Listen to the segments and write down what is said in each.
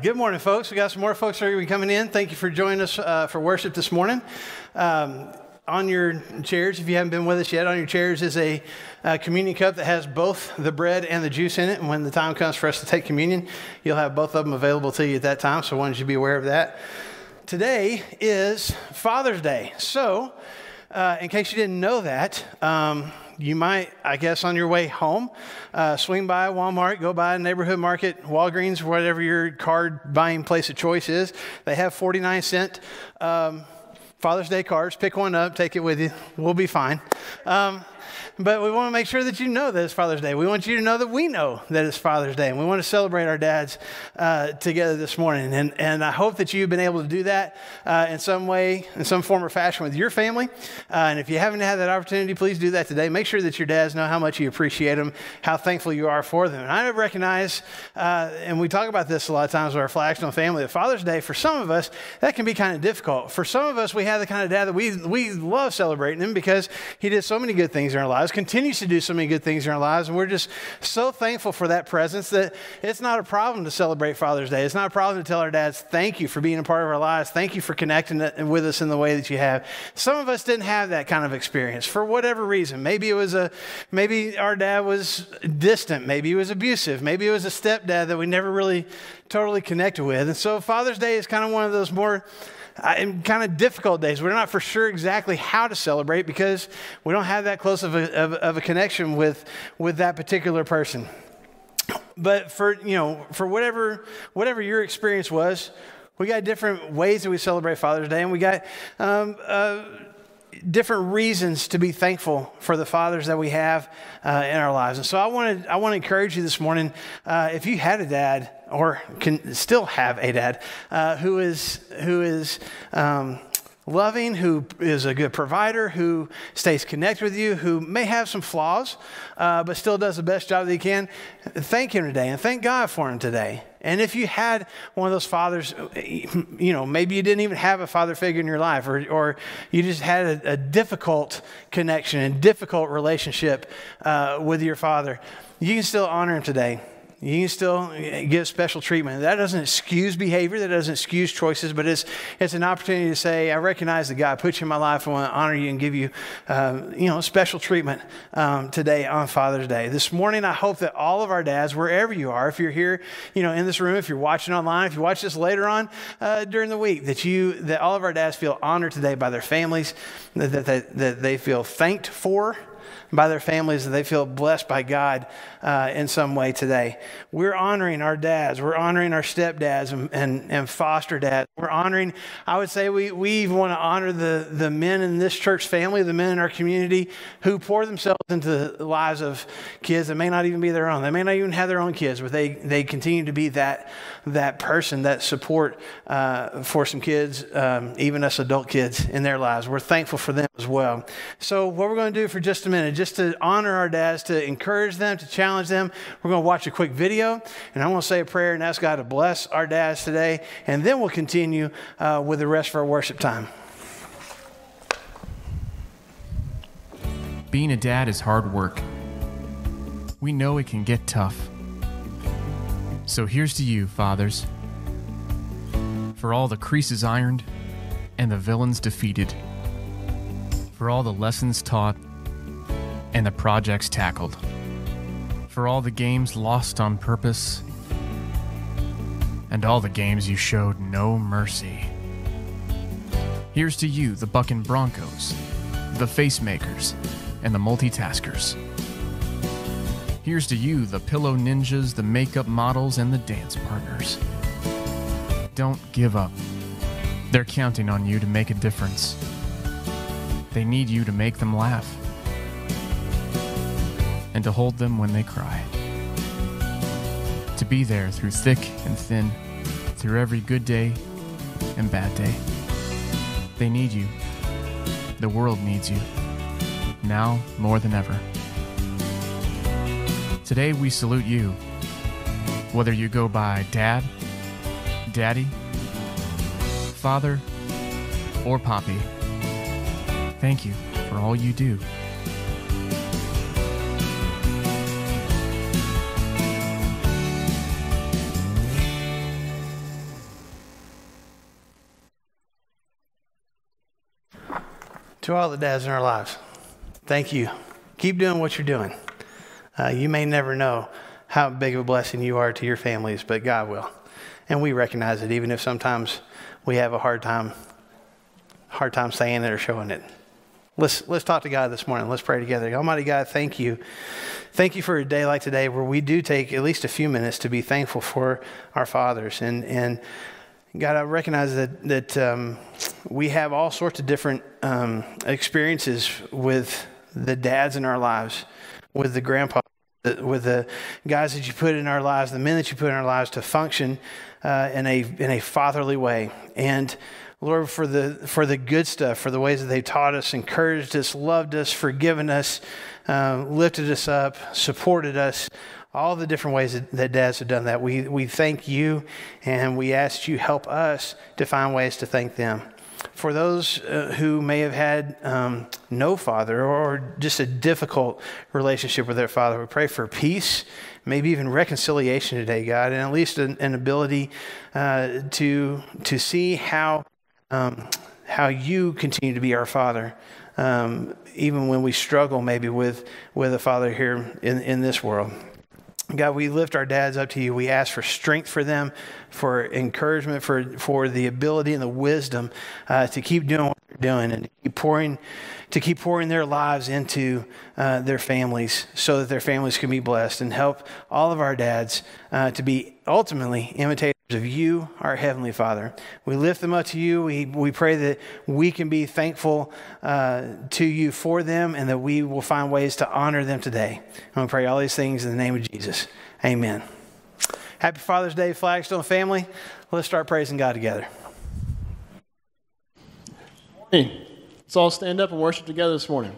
Good morning, folks. We got some more folks that are going to be coming in. Thank you for joining us uh, for worship this morning. Um, on your chairs, if you haven't been with us yet, on your chairs is a, a communion cup that has both the bread and the juice in it. And when the time comes for us to take communion, you'll have both of them available to you at that time. So I wanted you to be aware of that. Today is Father's Day. So, uh, in case you didn't know that, um, you might, I guess, on your way home, uh, swing by Walmart, go by a neighborhood market, Walgreens, whatever your card buying place of choice is. They have 49 cent um, Father's Day cards. Pick one up, take it with you. We'll be fine. Um, but we want to make sure that you know that it's Father's Day. We want you to know that we know that it's Father's Day. And we want to celebrate our dads uh, together this morning. And, and I hope that you've been able to do that uh, in some way, in some form or fashion with your family. Uh, and if you haven't had that opportunity, please do that today. Make sure that your dads know how much you appreciate them, how thankful you are for them. And I recognize, uh, and we talk about this a lot of times with our Flagstone family, that Father's Day, for some of us, that can be kind of difficult. For some of us, we have the kind of dad that we, we love celebrating him because he did so many good things in our lives lives, continues to do so many good things in our lives. And we're just so thankful for that presence that it's not a problem to celebrate Father's Day. It's not a problem to tell our dads, thank you for being a part of our lives. Thank you for connecting with us in the way that you have. Some of us didn't have that kind of experience for whatever reason. Maybe it was a, maybe our dad was distant. Maybe he was abusive. Maybe it was a stepdad that we never really totally connected with. And so Father's Day is kind of one of those more uh, in kind of difficult days. We're not for sure exactly how to celebrate because we don't have that close of a, of, of a connection with, with that particular person. But for, you know, for whatever, whatever your experience was, we got different ways that we celebrate Father's Day, and we got um, uh, different reasons to be thankful for the fathers that we have uh, in our lives. And so I want to I want to encourage you this morning. Uh, if you had a dad or can still have a dad uh, who is who is um, loving, who is a good provider, who stays connected with you, who may have some flaws, uh, but still does the best job that he can. Thank him today and thank God for him today. And if you had one of those fathers, you know, maybe you didn't even have a father figure in your life, or, or you just had a, a difficult connection and difficult relationship uh, with your father, you can still honor him today you can still give special treatment. That doesn't excuse behavior, that doesn't excuse choices, but it's, it's an opportunity to say, I recognize that God put you in my life. I want to honor you and give you, uh, you know, special treatment um, today on Father's Day. This morning, I hope that all of our dads, wherever you are, if you're here, you know, in this room, if you're watching online, if you watch this later on uh, during the week, that you, that all of our dads feel honored today by their families, that, that, that, that they feel thanked for by their families and they feel blessed by God uh, in some way today. We're honoring our dads. We're honoring our stepdads and, and, and foster dads. We're honoring, I would say, we, we even want to honor the, the men in this church family, the men in our community who pour themselves into the lives of kids that may not even be their own. They may not even have their own kids, but they, they continue to be that, that person, that support uh, for some kids, um, even us adult kids in their lives. We're thankful for them as well. So, what we're going to do for just a minute, just to honor our dads, to encourage them, to challenge them. We're going to watch a quick video, and I'm going to say a prayer and ask God to bless our dads today, and then we'll continue uh, with the rest of our worship time. Being a dad is hard work. We know it can get tough. So here's to you, fathers, for all the creases ironed and the villains defeated, for all the lessons taught and the projects tackled. For all the games lost on purpose, and all the games you showed no mercy. Here's to you, the Buckin' Broncos, the Facemakers, and the Multitaskers. Here's to you, the Pillow Ninjas, the Makeup Models, and the Dance Partners. Don't give up. They're counting on you to make a difference. They need you to make them laugh and to hold them when they cry. To be there through thick and thin, through every good day and bad day. They need you. The world needs you. Now more than ever. Today we salute you. Whether you go by Dad, Daddy, Father, or Poppy, thank you for all you do. To all the dads in our lives, thank you. Keep doing what you're doing. Uh, you may never know how big of a blessing you are to your families, but God will. And we recognize it, even if sometimes we have a hard time, hard time saying it or showing it. Let's, let's talk to God this morning. Let's pray together. Almighty God, thank you. Thank you for a day like today where we do take at least a few minutes to be thankful for our fathers. And, and God, I recognize that, that um, we have all sorts of different um, experiences with the dads in our lives, with the grandpa, with the guys that you put in our lives, the men that you put in our lives to function uh, in, a, in a fatherly way. And Lord, for the, for the good stuff, for the ways that they taught us, encouraged us, loved us, forgiven us, uh, lifted us up, supported us, all the different ways that, dads have done that. We, we thank you and we ask you help us to find ways to thank them. For those uh, who may have had um, no father or just a difficult relationship with their father, we pray for peace, maybe even reconciliation today, God, and at least an, an ability uh, to, to see how um, how you continue to be our Father, um, even when we struggle maybe with, with a Father here in, in this world. God, we lift our dads up to you. We ask for strength for them, for encouragement, for, for the ability and the wisdom uh, to keep doing what they're doing and to keep pouring, to keep pouring their lives into uh, their families so that their families can be blessed and help all of our dads uh, to be ultimately imitators of you, our Heavenly Father. We lift them up to you. We, we pray that we can be thankful uh, to you for them and that we will find ways to honor them today. And we pray all these things in the name of Jesus. Amen. Happy Father's Day, Flagstone family. Let's start praising God together. Let's all stand up and worship together this morning.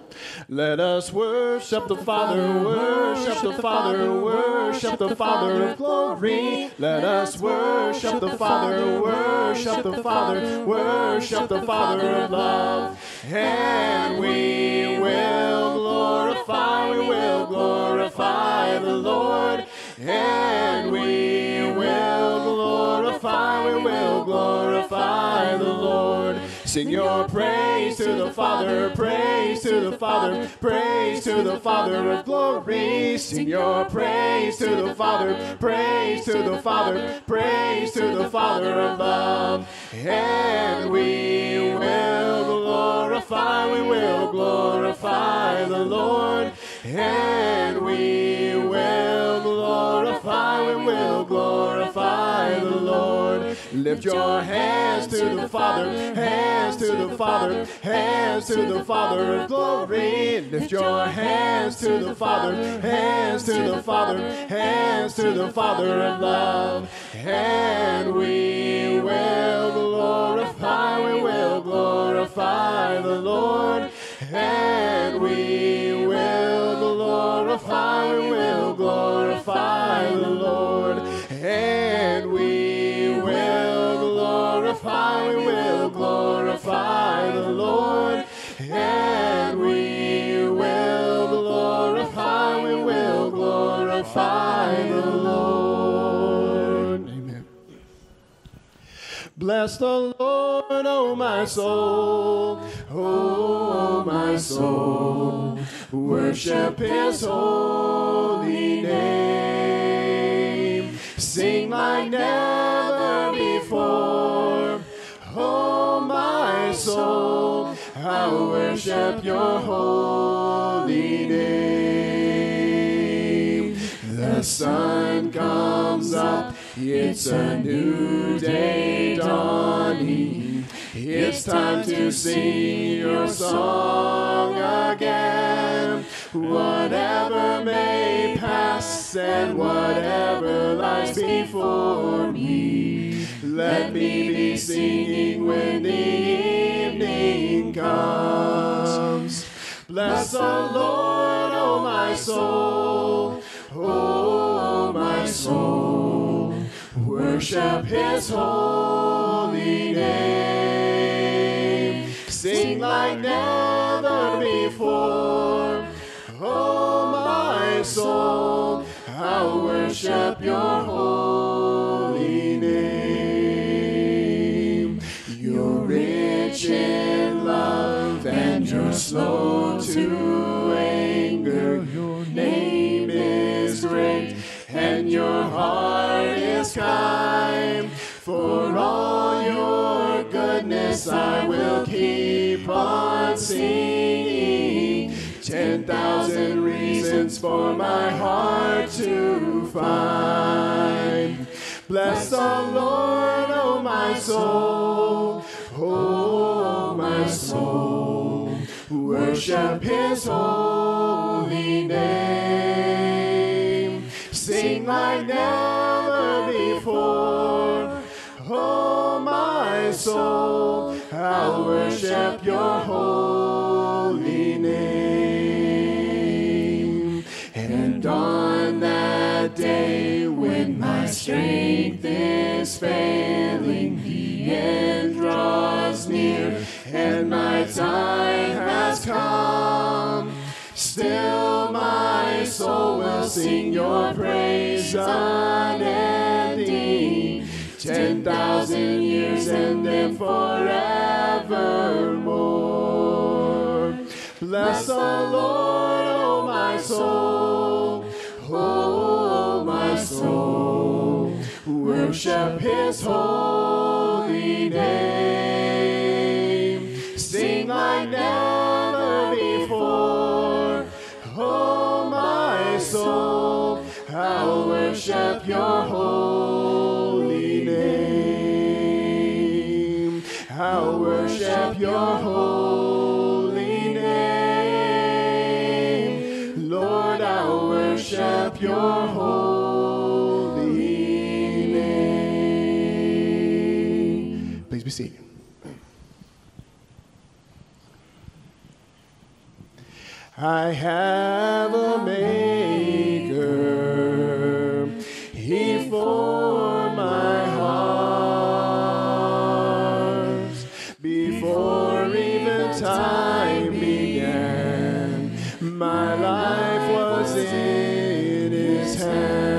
Let us worship the Father, worship the Father, worship the Father of glory. Let us worship the Father, worship the Father, worship the Father of love. And we will glorify, we will glorify the Lord. And we will glorify, we will glorify the Lord. Sing your praise to the Father, praise to the Father, praise to the Father of glory. Sing your praise to the Father, praise to the Father, praise to the Father of love. And we will glorify, we will glorify the Lord. And we will glorify, we will glorify. Lift your hands to the Father, hands to the Father, hands to the Father of glory. Lift your hands to the Father, hands to the Father, hands to the Father of love. And we will glorify, we will glorify the Lord. And we will glorify, we will glorify the Lord. Bless the Lord, oh my soul, oh my soul. Worship his holy name. Sing like never before, oh my soul. I worship your holy name. The sun comes up, it's a new day dawning. It's time to sing your song again. Whatever may pass and whatever lies before me, let me be singing when the evening comes. Bless the Lord, oh my soul, oh my soul. Worship his holy name. Sing like never before. Oh, my soul, I'll worship your holy name. You're rich in love and You're slow to anger. Your name is great, and your heart For all your goodness, I will keep on singing. Ten thousand reasons for my heart to find. Bless the Lord, oh my soul, oh my soul. Worship His holy name. Sing like never I'll worship Your holy name. And on that day when my strength is failing, the end draws near, and my time has come. Still, my soul will sing your praise unending. Ten thousand years and then forevermore. Bless the Lord, oh my soul, oh my soul. Worship His holy name. Sing like never before, oh my soul. I'll worship Your holy I'll worship Your holy name. Lord, I'll worship Your holy name. Please be seated. I have a maker. My life was in His hand.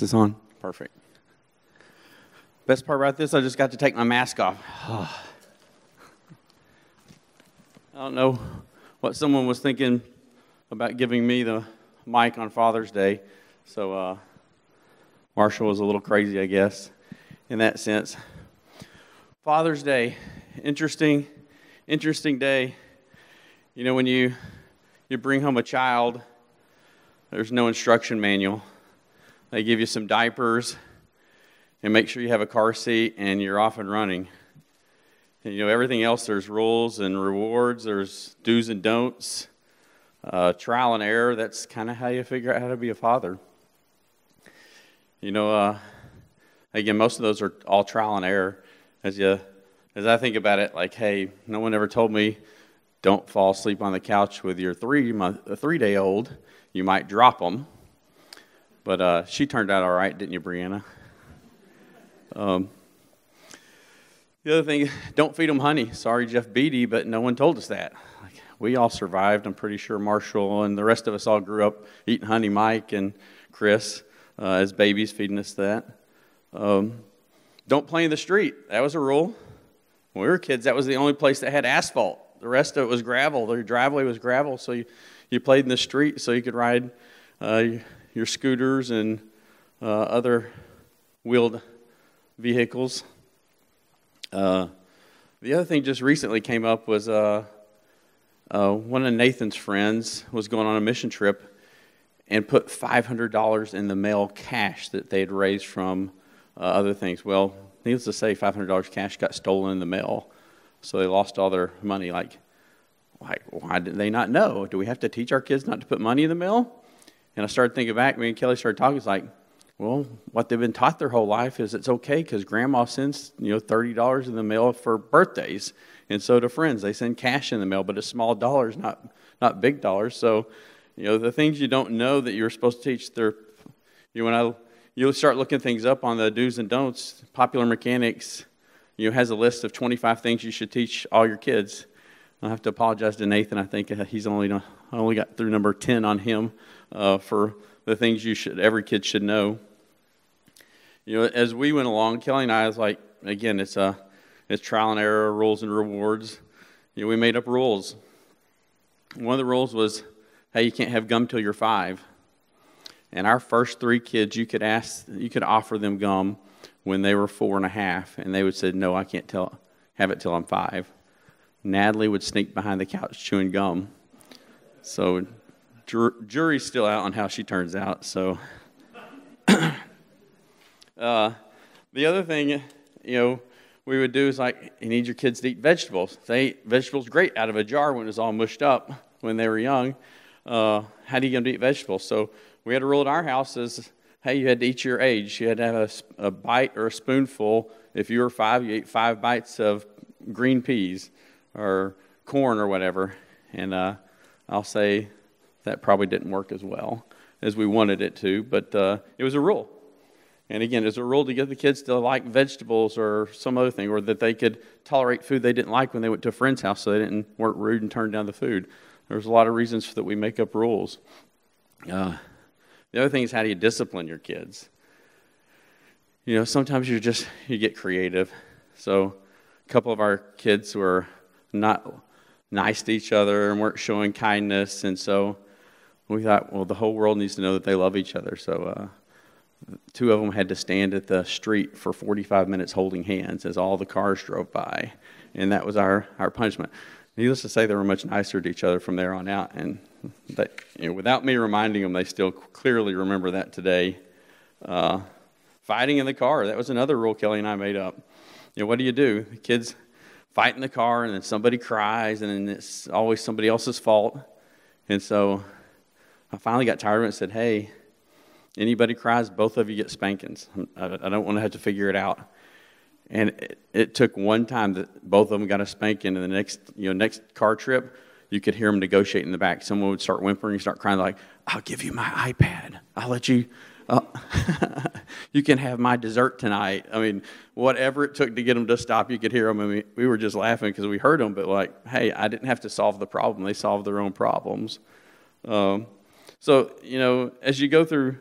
Is this on? Perfect. Best part about this, I just got to take my mask off. I don't know what someone was thinking about giving me the mic on Father's Day. So uh, Marshall was a little crazy, I guess, in that sense. Father's Day, interesting, interesting day. You know, when you you bring home a child, there's no instruction manual. They give you some diapers and make sure you have a car seat and you're off and running. And, you know, everything else, there's rules and rewards, there's do's and don'ts, uh, trial and error. That's kind of how you figure out how to be a father. You know, uh, again, most of those are all trial and error. As you, as I think about it, like, hey, no one ever told me don't fall asleep on the couch with your three month, three day old. You might drop them. But uh, she turned out all right, didn't you, Brianna? Um, the other thing, don't feed them honey. Sorry, Jeff Beatty, but no one told us that. Like, we all survived. I'm pretty sure Marshall and the rest of us all grew up eating honey. Mike and Chris, uh, as babies, feeding us that. Um, don't play in the street. That was a rule. When we were kids, that was the only place that had asphalt. The rest of it was gravel. The driveway was gravel, so you, you played in the street so you could ride uh, your scooters and uh, other wheeled vehicles. Uh, the other thing just recently came up was uh, uh, one of Nathan's friends was going on a mission trip and put $500 in the mail cash that they had raised from uh, other things. Well, needless to say, $500 cash got stolen in the mail, so they lost all their money. Like, like, why did they not know? Do we have to teach our kids not to put money in the mail? And I started thinking back, me and Kelly started talking, it's like, well, what they've been taught their whole life is it's okay because grandma sends, you know, $30 in the mail for birthdays. And so do friends. They send cash in the mail, but it's small dollars, not, not big dollars. So, you know, the things you don't know that you're supposed to teach, you know, when I, you'll start looking things up on the do's and don'ts, Popular Mechanics, you know, has a list of 25 things you should teach all your kids. I have to apologize to Nathan. I think uh, he's only, I only got through number 10 on him uh, for the things you should, every kid should know. You know, as we went along, Kelly and I was like, again, it's a, uh, it's trial and error, rules and rewards. You know, we made up rules. One of the rules was, hey, you can't have gum till you're five. And our first three kids, you could ask, you could offer them gum when they were four and a half, and they would say, no, I can't tell, have it till I'm five. Natalie would sneak behind the couch chewing gum. So jury's still out on how she turns out. So, uh, the other thing, you know, we would do is like, you need your kids to eat vegetables. They ate vegetables great out of a jar when it was all mushed up when they were young. Uh, how do you get them to eat vegetables? So we had a rule at our house is, hey, you had to eat your age. You had to have a, a bite or a spoonful. If you were five, you ate five bites of green peas or corn or whatever. And uh, I'll say that probably didn't work as well as we wanted it to, but uh, it was a rule. And again, it's a rule to get the kids to like vegetables or some other thing, or that they could tolerate food they didn't like when they went to a friend's house so they didn't weren't rude and turned down the food. There's a lot of reasons that we make up rules. Uh, the other thing is how do you discipline your kids? You know, sometimes you just you get creative. So, a couple of our kids were not nice to each other and weren't showing kindness, and so we thought, well, the whole world needs to know that they love each other. So uh, two of them had to stand at the street for 45 minutes holding hands as all the cars drove by. And that was our, our punishment. Needless to say, they were much nicer to each other from there on out. And they, you know, without me reminding them, they still clearly remember that today. Uh, fighting in the car, that was another rule Kelly and I made up. You know, what do you do? The kids fight in the car, and then somebody cries, and then it's always somebody else's fault. And so I finally got tired of it and said, hey, anybody cries, both of you get spankings. I, don't want to have to figure it out. And it, it, took one time that both of them got a spanking, and the next, you know, next car trip, you could hear them negotiate in the back. Someone would start whimpering, start crying, like, "I'll give you my iPad. I'll let you. Uh, you can have my dessert tonight." I mean, whatever it took to get them to stop, you could hear them. I mean, we were just laughing because we heard them, but like, hey, I didn't have to solve the problem; they solved their own problems. Um, so, you know, as you go through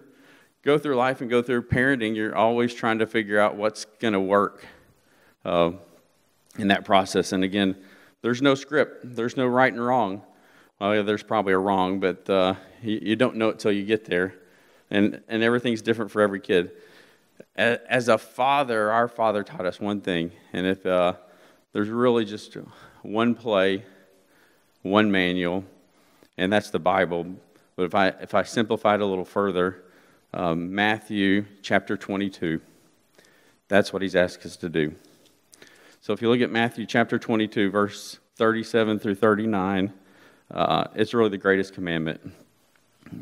go through life and go through parenting, you're always trying to figure out what's going to work uh, in that process. And again, there's no script. There's no right and wrong. Well, yeah, there's probably a wrong, but uh, you, you, don't know it till you get there. And, and everything's different for every kid. As a father, our father taught us one thing. And if uh, there's really just one play, one manual, and that's the Bible. But if I, if I simplify it a little further, um, Matthew chapter 22, that's what he's asked us to do. So if you look at Matthew chapter 22, verse 37 through 39, uh, it's really the greatest commandment.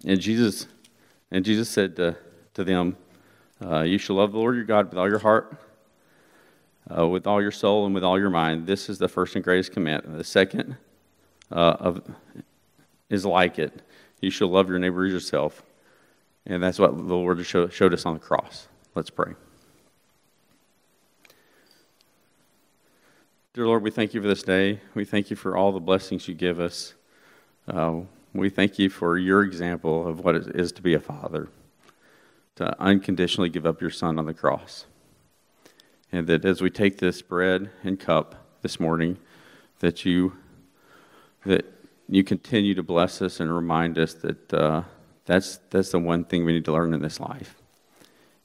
And Jesus, and Jesus said to, to them, Uh, you shall love the Lord your God with all your heart, uh, with all your soul, and with all your mind. This is the first and greatest commandment. The second uh, of, is like it. You shall love your neighbor as yourself. And that's what the Lord showed, us on the cross. Let's pray. Dear Lord, we thank you for this day. We thank you for all the blessings you give us. Uh, we thank you for your example of what it is to be a father, to unconditionally give up your son on the cross. And that as we take this bread and cup this morning, that you that you continue to bless us and remind us that uh, that's that's the one thing we need to learn in this life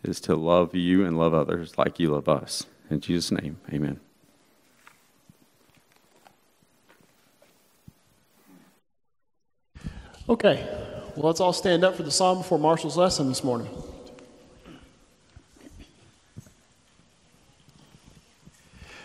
is to love you and love others like you love us. In Jesus' name, Amen. Okay, well, let's all stand up for the psalm before Marshall's lesson this morning.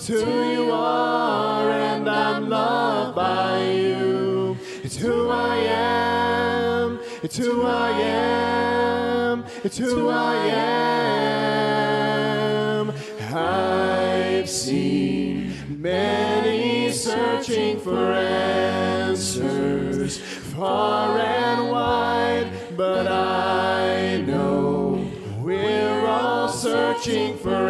It's who you are, and I'm loved by you. It's who I am. It's who I am. It's who I am. I've seen many searching for answers far and wide, but I know we're all searching for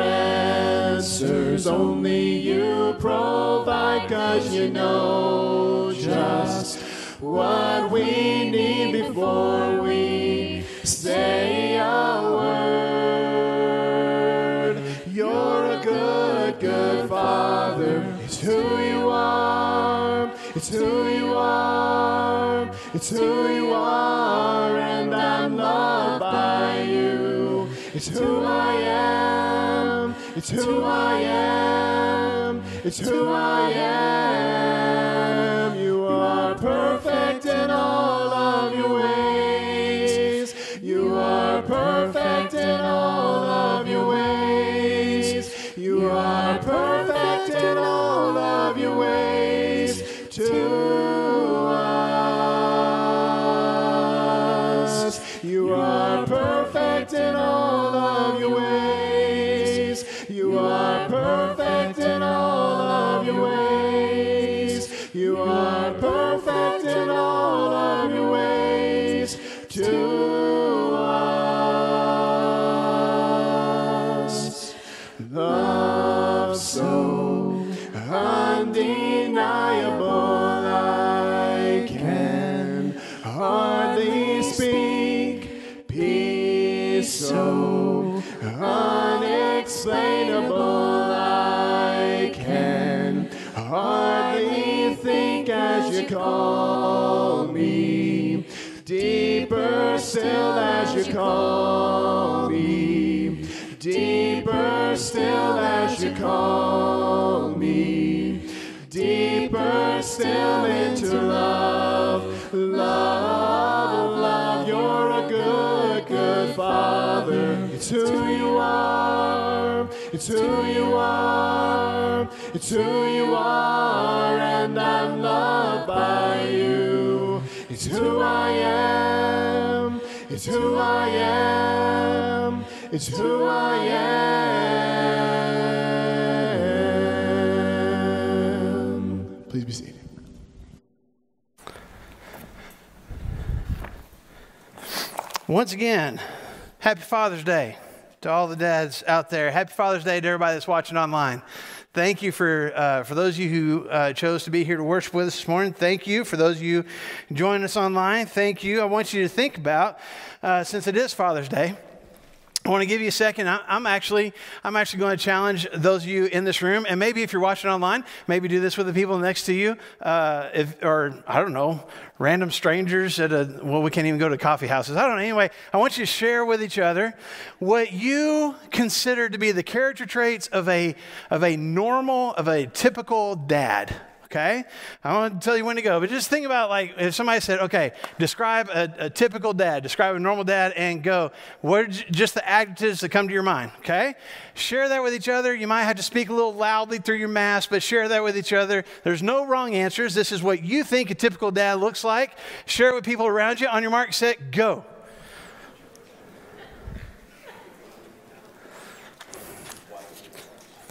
answers. Only you provide, cause you know just what we need before we say a word. You're a good, good father. It's who you are. It's who you are. It's who you are, and I'm loved by you. It's who I am. It's who I am. It's who I am. Call me. Deeper still as you call me. Deeper still as you call me. Deeper still into love, love, love. You're a good, good father. It's who you are. It's who you are. It's who you are, I am. It's who I am. It's who I am. Please be seated. Once again, happy Father's Day to all the dads out there. Happy Father's Day to everybody that's watching online. Thank you for, uh, for those of you who uh, chose to be here to worship with us this morning. Thank you. For those of you joining us online, thank you. I want you to think about, uh, since it is Father's Day, I want to give you a second. I'm actually, I'm actually going to challenge those of you in this room, and maybe if you're watching online, maybe do this with the people next to you, uh, if, or I don't know, random strangers at a. Well, we can't even go to coffee houses. I don't know. Anyway, I want you to share with each other what you consider to be the character traits of a of a normal, of a typical dad okay? I want to tell you when to go, but just think about like if somebody said, okay, describe a, a typical dad, describe a normal dad, and go, what are just the adjectives that come to your mind, okay? Share that with each other. You might have to speak a little loudly through your mask, but share that with each other. There's no wrong answers. This is what you think a typical dad looks like. Share it with people around you. On your mark, set, go.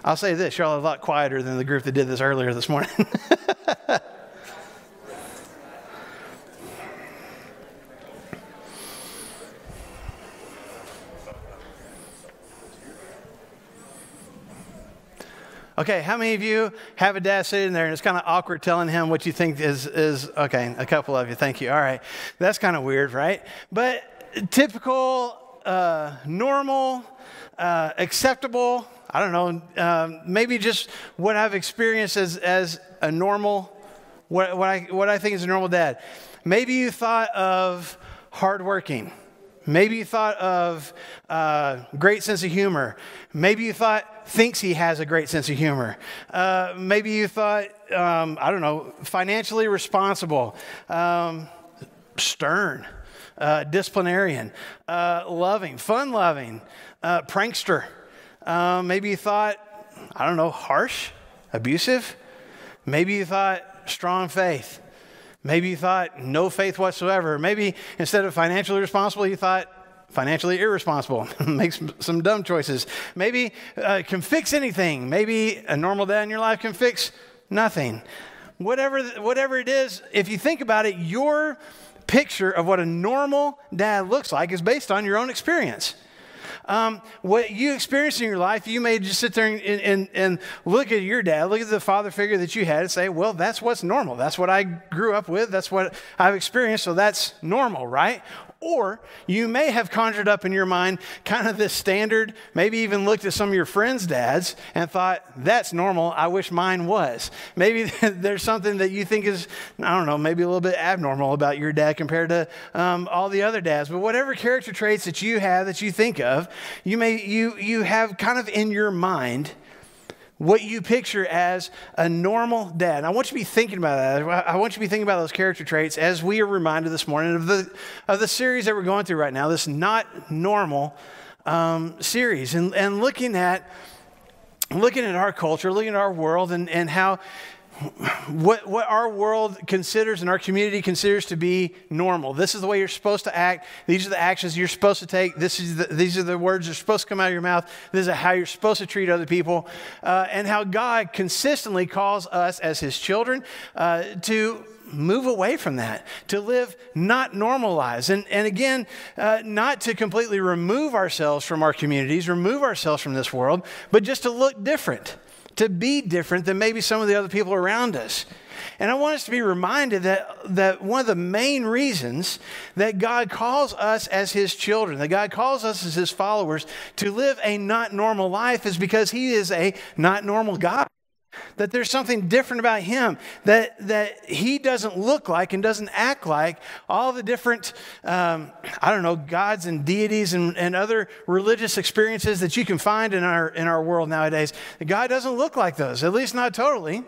I'll say this, y'all are a lot quieter than the group that did this earlier this morning. Okay, how many of you have a dad sitting there and it's kind of awkward telling him what you think is, is okay, a couple of you, thank you. All right, that's kind of weird, right? But typical, uh, normal, uh, acceptable, I don't know, um, maybe just what I've experienced as, as a normal, what, what, I, what I think is a normal dad. Maybe you thought of hardworking. Maybe you thought of uh, great sense of humor. Maybe you thought thinks he has a great sense of humor. Uh, maybe you thought, um, I don't know, financially responsible, um, stern, uh, disciplinarian, uh, loving, fun loving, uh, prankster. Um, maybe you thought, I don't know, harsh, abusive. Maybe you thought strong faith. Maybe you thought no faith whatsoever. Maybe instead of financially responsible, you thought financially irresponsible, makes some dumb choices. Maybe uh, can fix anything. Maybe a normal day in your life can fix nothing. Whatever, whatever it is, if you think about it, your picture of what a normal dad looks like is based on your own experience um, what you experience in your life, you may just sit there and, and, and look at your dad, look at the father figure that you had, and say, well, that's what's normal. That's what I grew up with. That's what I've experienced. So that's normal, right? Or you may have conjured up in your mind kind of this standard, maybe even looked at some of your friends' dads and thought, that's normal. I wish mine was. Maybe there's something that you think is, I don't know, maybe a little bit abnormal about your dad compared to um, all the other dads. But whatever character traits that you have that you think of, you may, you, you have kind of in your mind what you picture as a normal dad. And I want you to be thinking about that. I want you to be thinking about those character traits as we are reminded this morning of the, of the series that we're going through right now, this not normal um, series, and, and looking at looking at our culture, looking at our world, and, and how what, what our world considers and our community considers to be normal. This is the way you're supposed to act. These are the actions you're supposed to take. This is the, these are the words that are supposed to come out of your mouth. This is how you're supposed to treat other people. Uh, and how God consistently calls us as His children uh, to move away from that, to live not normal lives. And, and again, uh, not to completely remove ourselves from our communities, remove ourselves from this world, but just to look different to be different than maybe some of the other people around us. And I want us to be reminded that, that one of the main reasons that God calls us as His children, that God calls us as His followers to live a not normal life is because He is a not normal God. That there's something different about him, that, that he doesn't look like and doesn't act like all the different, um, I don't know, gods and deities and, and other religious experiences that you can find in our, in our world nowadays. God doesn't look like those, at least not totally.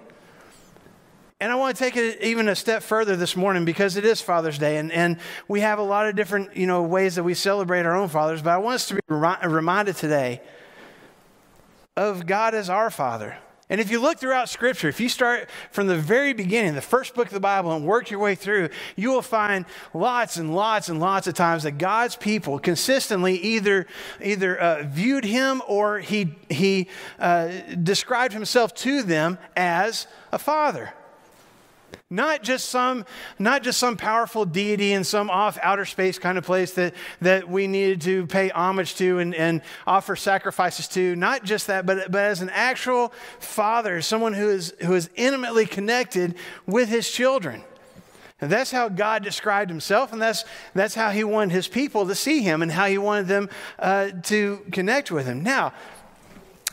And I want to take it even a step further this morning because it is Father's Day, and, and we have a lot of different you know, ways that we celebrate our own fathers. But I want us to be reminded today of God as our Father. And if you look throughout Scripture, if you start from the very beginning, the first book of the Bible, and work your way through, you will find lots and lots and lots of times that God's people consistently either, either uh, viewed him or he, he uh, described himself to them as a father. Not just some, not just some powerful deity in some off outer space kind of place that, that we needed to pay homage to and, and offer sacrifices to. Not just that, but, but as an actual father, someone who is, who is intimately connected with his children. And that's how God described himself, and that's, that's how he wanted his people to see him and how he wanted them uh, to connect with him. Now,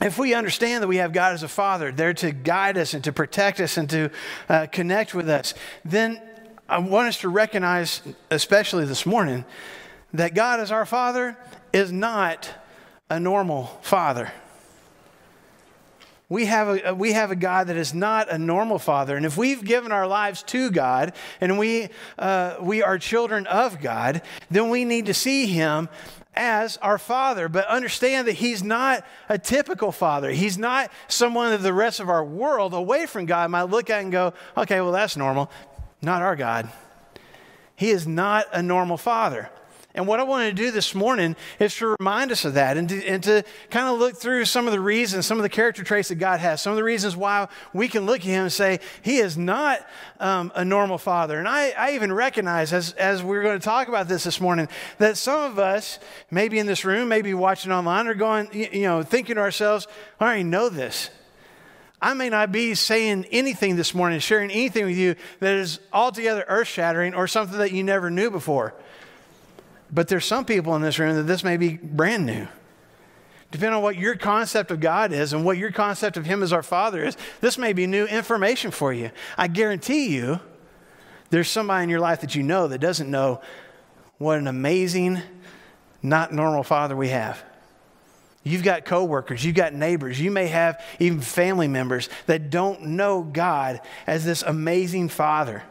if we understand that we have God as a father, there to guide us and to protect us and to uh, connect with us, then I want us to recognize, especially this morning, that God as our father is not a normal father. We have, a, we have a God that is not a normal father. And if we've given our lives to God and we, uh, we are children of God, then we need to see Him as our father, but understand that He's not a typical father. He's not someone that the rest of our world away from God might look at and go, okay, well, that's normal. Not our God. He is not a normal father. And what I wanted to do this morning is to remind us of that and to, and to kind of look through some of the reasons, some of the character traits that God has, some of the reasons why we can look at Him and say, He is not um, a normal father. And I, I even recognize, as, as we're going to talk about this this morning, that some of us, maybe in this room, maybe watching online, are going, you know, thinking to ourselves, I already know this. I may not be saying anything this morning, sharing anything with you that is altogether earth shattering or something that you never knew before. But there's some people in this room that this may be brand new. Depending on what your concept of God is and what your concept of Him as our Father is, this may be new information for you. I guarantee you, there's somebody in your life that you know that doesn't know what an amazing, not normal Father we have. You've got coworkers, you've got neighbors, you may have even family members that don't know God as this amazing Father.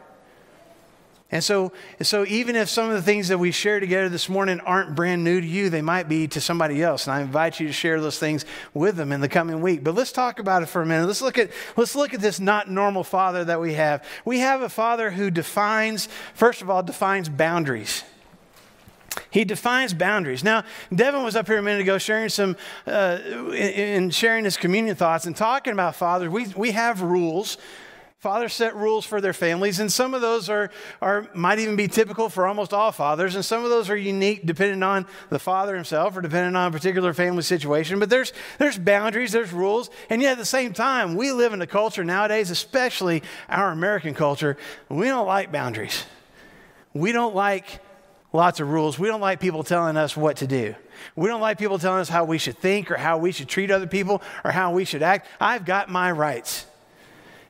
And so, so even if some of the things that we share together this morning aren't brand new to you, they might be to somebody else. And I invite you to share those things with them in the coming week. But let's talk about it for a minute. Let's look at, let's look at this not normal father that we have. We have a father who defines, first of all, defines boundaries. He defines boundaries. Now, Devin was up here a minute ago sharing some, uh, in sharing his communion thoughts and talking about fathers. We, we have rules Fathers set rules for their families, and some of those are, are might even be typical for almost all fathers, and some of those are unique depending on the father himself or depending on a particular family situation. But there's there's boundaries, there's rules, and yet at the same time, we live in a culture nowadays, especially our American culture, we don't like boundaries. We don't like lots of rules. We don't like people telling us what to do. We don't like people telling us how we should think or how we should treat other people or how we should act. I've got my rights.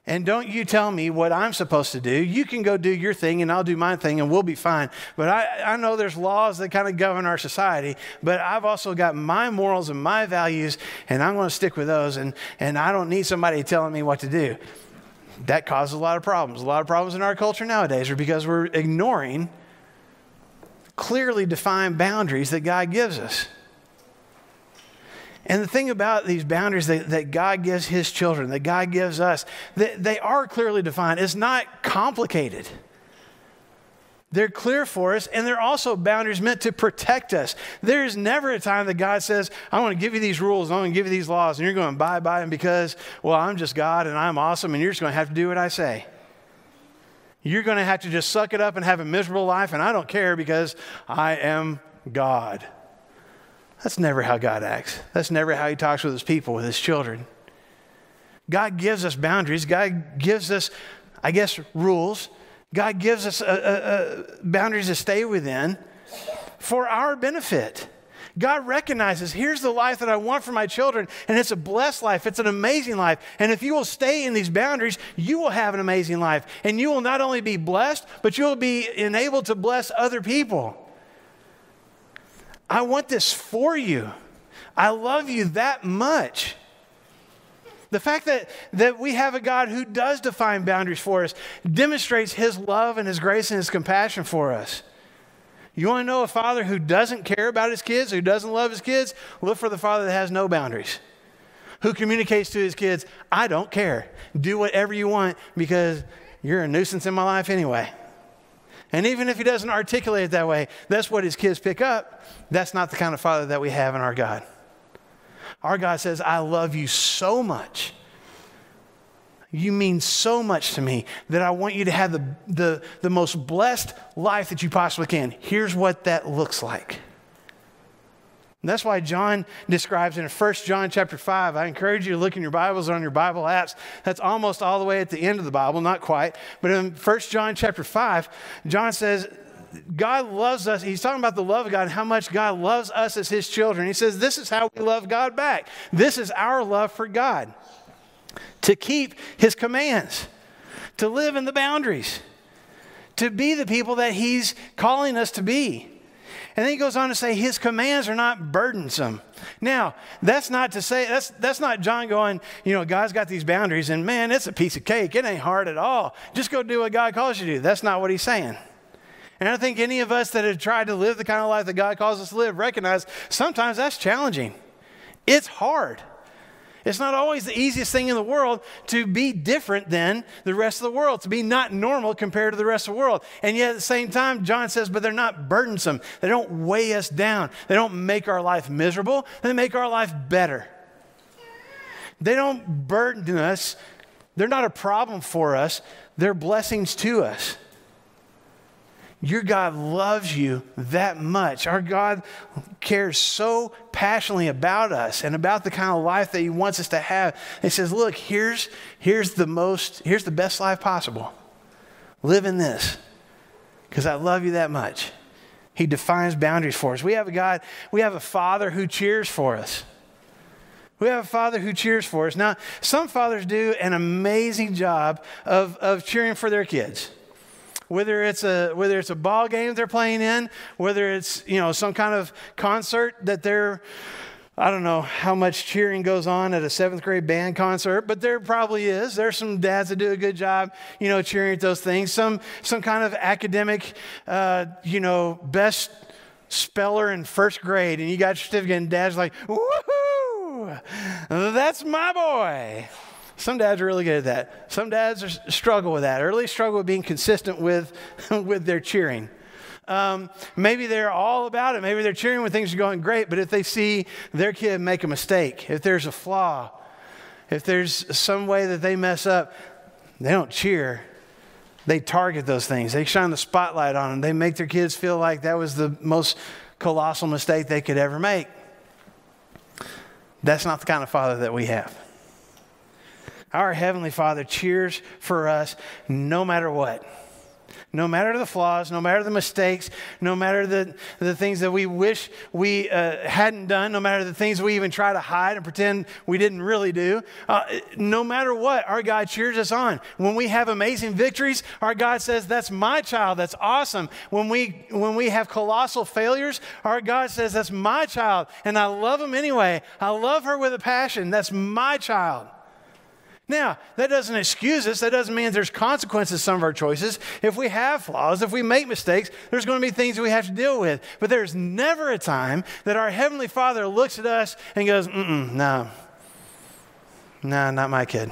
And don't you tell me what I'm supposed to do. You can go do your thing and I'll do my thing and we'll be fine. But I, I know there's laws that kind of govern our society, but I've also got my morals and my values and I'm going to stick with those. And, and I don't need somebody telling me what to do. That causes a lot of problems. A lot of problems in our culture nowadays are because we're ignoring clearly defined boundaries that God gives us. And the thing about these boundaries that, that God gives his children, that God gives us, that they are clearly defined. It's not complicated. They're clear for us, and they're also boundaries meant to protect us. There's never a time that God says, I want to give you these rules, I want to give you these laws, and you're going to abide by them because, well, I'm just God and I'm awesome, and you're just going to have to do what I say. You're going to have to just suck it up and have a miserable life, and I don't care because I am God. That's never how God acts. That's never how He talks with His people, with His children. God gives us boundaries. God gives us, I guess, rules. God gives us a, a, a boundaries to stay within for our benefit. God recognizes here's the life that I want for my children, and it's a blessed life. It's an amazing life. And if you will stay in these boundaries, you will have an amazing life. And you will not only be blessed, but you will be enabled to bless other people. I want this for you. I love you that much. The fact that, that we have a God who does define boundaries for us demonstrates his love and his grace and his compassion for us. You want to know a father who doesn't care about his kids, who doesn't love his kids? Look for the father that has no boundaries, who communicates to his kids, I don't care. Do whatever you want because you're a nuisance in my life anyway. And even if he doesn't articulate it that way, that's what his kids pick up. That's not the kind of father that we have in our God. Our God says, I love you so much. You mean so much to me that I want you to have the, the, the most blessed life that you possibly can. Here's what that looks like. And that's why John describes in 1 John chapter 5. I encourage you to look in your Bibles or on your Bible apps. That's almost all the way at the end of the Bible, not quite. But in 1 John chapter 5, John says, God loves us. He's talking about the love of God and how much God loves us as his children. He says, This is how we love God back. This is our love for God to keep his commands, to live in the boundaries, to be the people that he's calling us to be. And then he goes on to say his commands are not burdensome. Now, that's not to say, that's, that's not John going, you know, God's got these boundaries and man, it's a piece of cake. It ain't hard at all. Just go do what God calls you to do. That's not what he's saying. And I think any of us that have tried to live the kind of life that God calls us to live recognize sometimes that's challenging. It's hard. It's not always the easiest thing in the world to be different than the rest of the world, to be not normal compared to the rest of the world. And yet at the same time, John says, but they're not burdensome. They don't weigh us down. They don't make our life miserable. They make our life better. They don't burden us. They're not a problem for us. They're blessings to us. Your God loves you that much. Our God cares so passionately about us and about the kind of life that He wants us to have. He says, Look, here's, here's the most, here's the best life possible. Live in this because I love you that much. He defines boundaries for us. We have a God, we have a Father who cheers for us. We have a father who cheers for us. Now, some fathers do an amazing job of, of cheering for their kids whether it's a whether it's a ball game they're playing in, whether it's you know some kind of concert that they're I don't know how much cheering goes on at a seventh grade band concert, but there probably is. There's some dads that do a good job, you know, cheering at those things. Some some kind of academic, uh, you know, best speller in first grade, and you got your certificate, and dad's like, "Woohoo! That's my boy." Some dads are really good at that. Some dads are, struggle with that, or at least struggle with being consistent with, with their cheering. Um, maybe they're all about it. Maybe they're cheering when things are going great, but if they see their kid make a mistake, if there's a flaw, if there's some way that they mess up, they don't cheer. They target those things. They shine the spotlight on them. They make their kids feel like that was the most colossal mistake they could ever make. That's not the kind of father that we have. Our Heavenly Father cheers for us no matter what. No matter the flaws, no matter the mistakes, no matter the, the things that we wish we uh, hadn't done, no matter the things we even try to hide and pretend we didn't really do, uh, no matter what, our God cheers us on. When we have amazing victories, our God says, That's my child, that's awesome. When we, when we have colossal failures, our God says, That's my child, and I love him anyway. I love her with a passion, that's my child. Now, that doesn't excuse us. That doesn't mean there's consequences to some of our choices. If we have flaws, if we make mistakes, there's going to be things we have to deal with. But there's never a time that our Heavenly Father looks at us and goes, mm no, no, not my kid.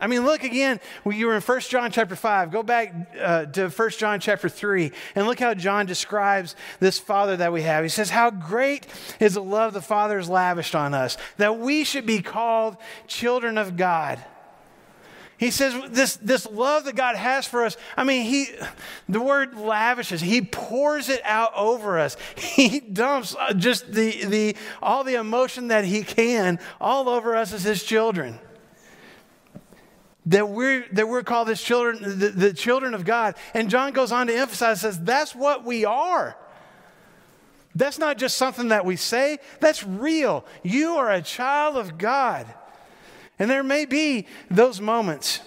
I mean, look again. You were in 1 John chapter 5. Go back uh, to 1 John chapter 3 and look how John describes this Father that we have. He says, How great is the love the Father has lavished on us, that we should be called children of God. He says this, this love that God has for us, I mean, he the word lavishes, he pours it out over us. He dumps uh, just the, the all the emotion that he can all over us as his children that we're, that we're called as children, the, the children of God. And John goes on to emphasize, says, that's what we are. That's not just something that we say, that's real. You are a child of God. And there may be those moments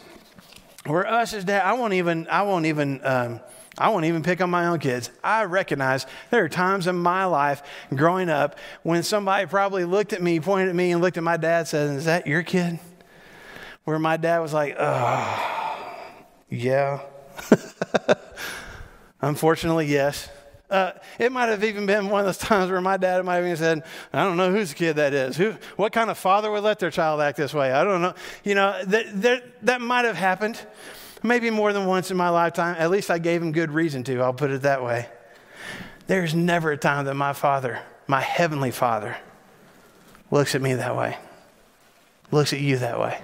where us as dad, I won't even, I won't even, um, I won't even pick on my own kids. I recognize there are times in my life growing up when somebody probably looked at me, pointed at me, and looked at my dad, said, Is that your kid? Where my dad was like, oh, yeah. Unfortunately, yes. Uh, it might have even been one of those times where my dad might have even said, I don't know whose kid that is. Who, what kind of father would let their child act this way? I don't know. You know, that, that, that might have happened maybe more than once in my lifetime. At least I gave him good reason to, I'll put it that way. There's never a time that my father, my heavenly father, looks at me that way, looks at you that way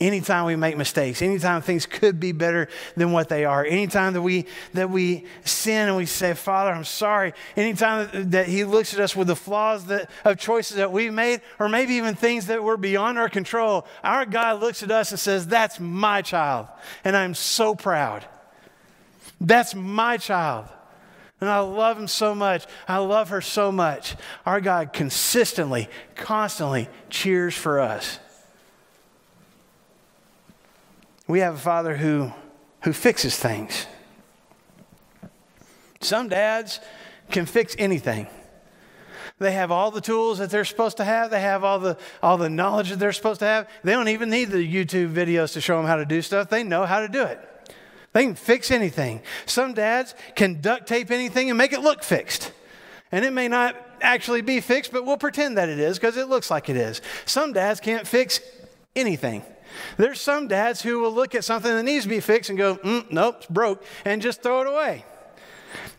anytime we make mistakes, anytime things could be better than what they are, anytime that we that we sin and we say, Father, I'm sorry, anytime that He looks at us with the flaws that, of choices that we've made, or maybe even things that were beyond our control, our God looks at us and says, That's my child, and I'm so proud. That's my child. And I love him so much. I love her so much. Our God consistently, constantly cheers for us. We have a father who, who fixes things. Some dads can fix anything. They have all the tools that they're supposed to have. They have all the, all the knowledge that they're supposed to have. They don't even need the YouTube videos to show them how to do stuff. They know how to do it. They can fix anything. Some dads can duct tape anything and make it look fixed. And it may not actually be fixed, but we'll pretend that it is because it looks like it is. Some dads can't fix anything. There's some dads who will look at something that needs to be fixed and go, mm, nope, it's broke, and just throw it away.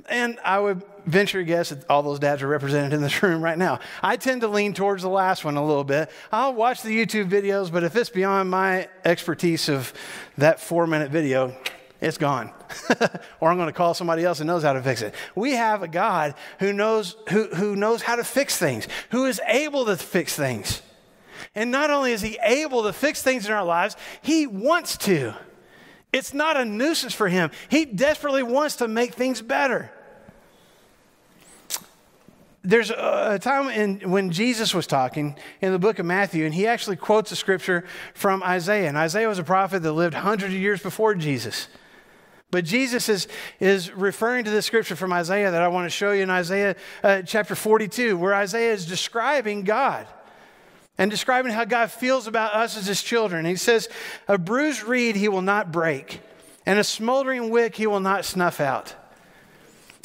And I would venture a guess that all those dads are represented in this room right now. I tend to lean towards the last one a little bit. I'll watch the YouTube videos, but if it's beyond my expertise of that four minute video, it's gone. or I'm going to call somebody else who knows how to fix it. We have a God who knows, who, who knows how to fix things, who is able to fix things. And not only is he able to fix things in our lives, he wants to. It's not a nuisance for him. He desperately wants to make things better. There's a time in, when Jesus was talking in the book of Matthew, and he actually quotes a scripture from Isaiah. And Isaiah was a prophet that lived hundreds of years before Jesus. But Jesus is, is referring to the scripture from Isaiah that I want to show you in Isaiah uh, chapter 42, where Isaiah is describing God and describing how God feels about us as his children. He says, A bruised reed he will not break, and a smoldering wick he will not snuff out.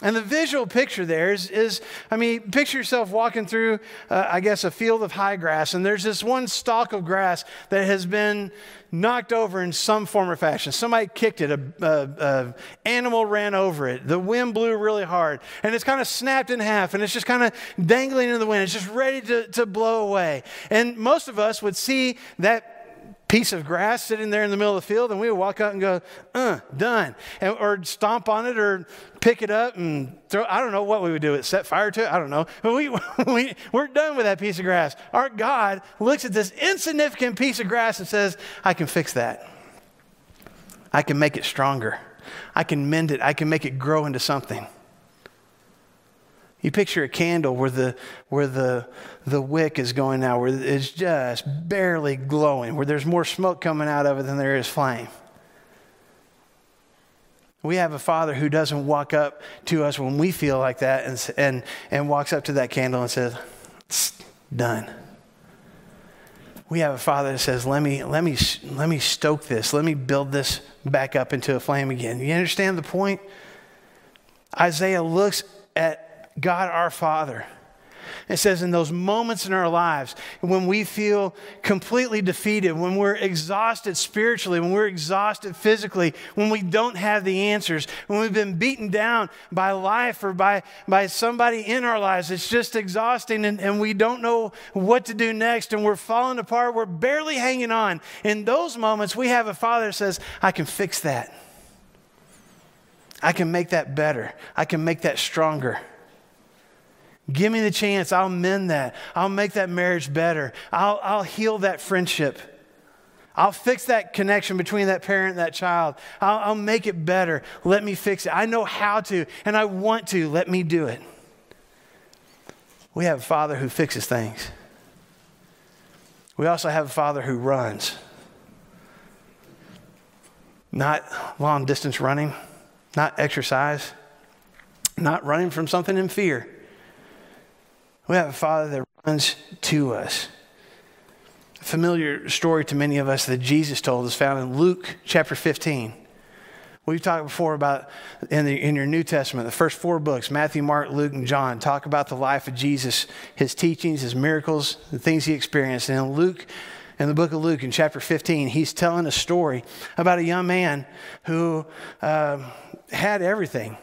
And the visual picture there is, is I mean, picture yourself walking through, uh, I guess, a field of high grass, and there's this one stalk of grass that has been knocked over in some form or fashion. Somebody kicked it, a, a, a animal ran over it, the wind blew really hard, and it's kind of snapped in half, and it's just kind of dangling in the wind. It's just ready to, to blow away. And most of us would see that piece of grass sitting there in the middle of the field, and we would walk out and go, uh, done. And, or stomp on it or pick it up and throw, I don't know what we would do. It set fire to it? I don't know. But we, we, we're done with that piece of grass. Our God looks at this insignificant piece of grass and says, I can fix that. I can make it stronger. I can mend it. I can make it grow into something. You picture a candle where the, where the, the wick is going now, where it's just barely glowing, where there's more smoke coming out of it than there is flame. We have a father who doesn't walk up to us when we feel like that and, and, and walks up to that candle and says, It's done. We have a father that says, let me, let, me, let me stoke this. Let me build this back up into a flame again. You understand the point? Isaiah looks at God our Father. It says, in those moments in our lives when we feel completely defeated, when we're exhausted spiritually, when we're exhausted physically, when we don't have the answers, when we've been beaten down by life or by, by somebody in our lives, it's just exhausting and, and we don't know what to do next and we're falling apart, we're barely hanging on. In those moments, we have a Father that says, I can fix that. I can make that better. I can make that stronger. Give me the chance. I'll mend that. I'll make that marriage better. I'll, I'll heal that friendship. I'll fix that connection between that parent and that child. I'll, I'll make it better. Let me fix it. I know how to, and I want to. Let me do it. We have a father who fixes things. We also have a father who runs. Not long distance running, not exercise, not running from something in fear we have a Father that runs to us. A familiar story to many of us that Jesus told is found in Luke chapter 15. We've talked before about in, the, in your New Testament, the first four books Matthew, Mark, Luke, and John talk about the life of Jesus, his teachings, his miracles, the things he experienced. And in Luke, in the book of Luke, in chapter 15, he's telling a story about a young man who uh, had everything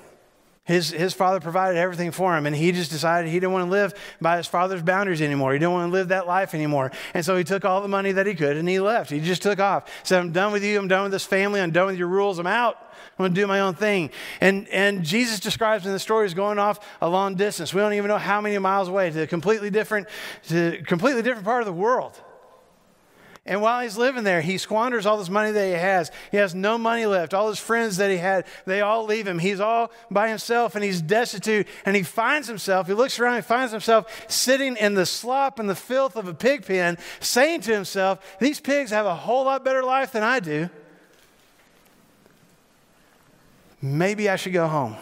His, his father provided everything for him, and he just decided he didn't want to live by his father's boundaries anymore. He didn't want to live that life anymore. And so he took all the money that he could and he left. He just took off. He said, I'm done with you. I'm done with this family. I'm done with your rules. I'm out. I'm going to do my own thing. And, and Jesus describes in the story as going off a long distance. We don't even know how many miles away to a completely different, to a completely different part of the world. And while he's living there, he squanders all this money that he has. He has no money left. All his friends that he had, they all leave him. He's all by himself and he's destitute. And he finds himself, he looks around, he finds himself sitting in the slop and the filth of a pig pen, saying to himself, These pigs have a whole lot better life than I do. Maybe I should go home.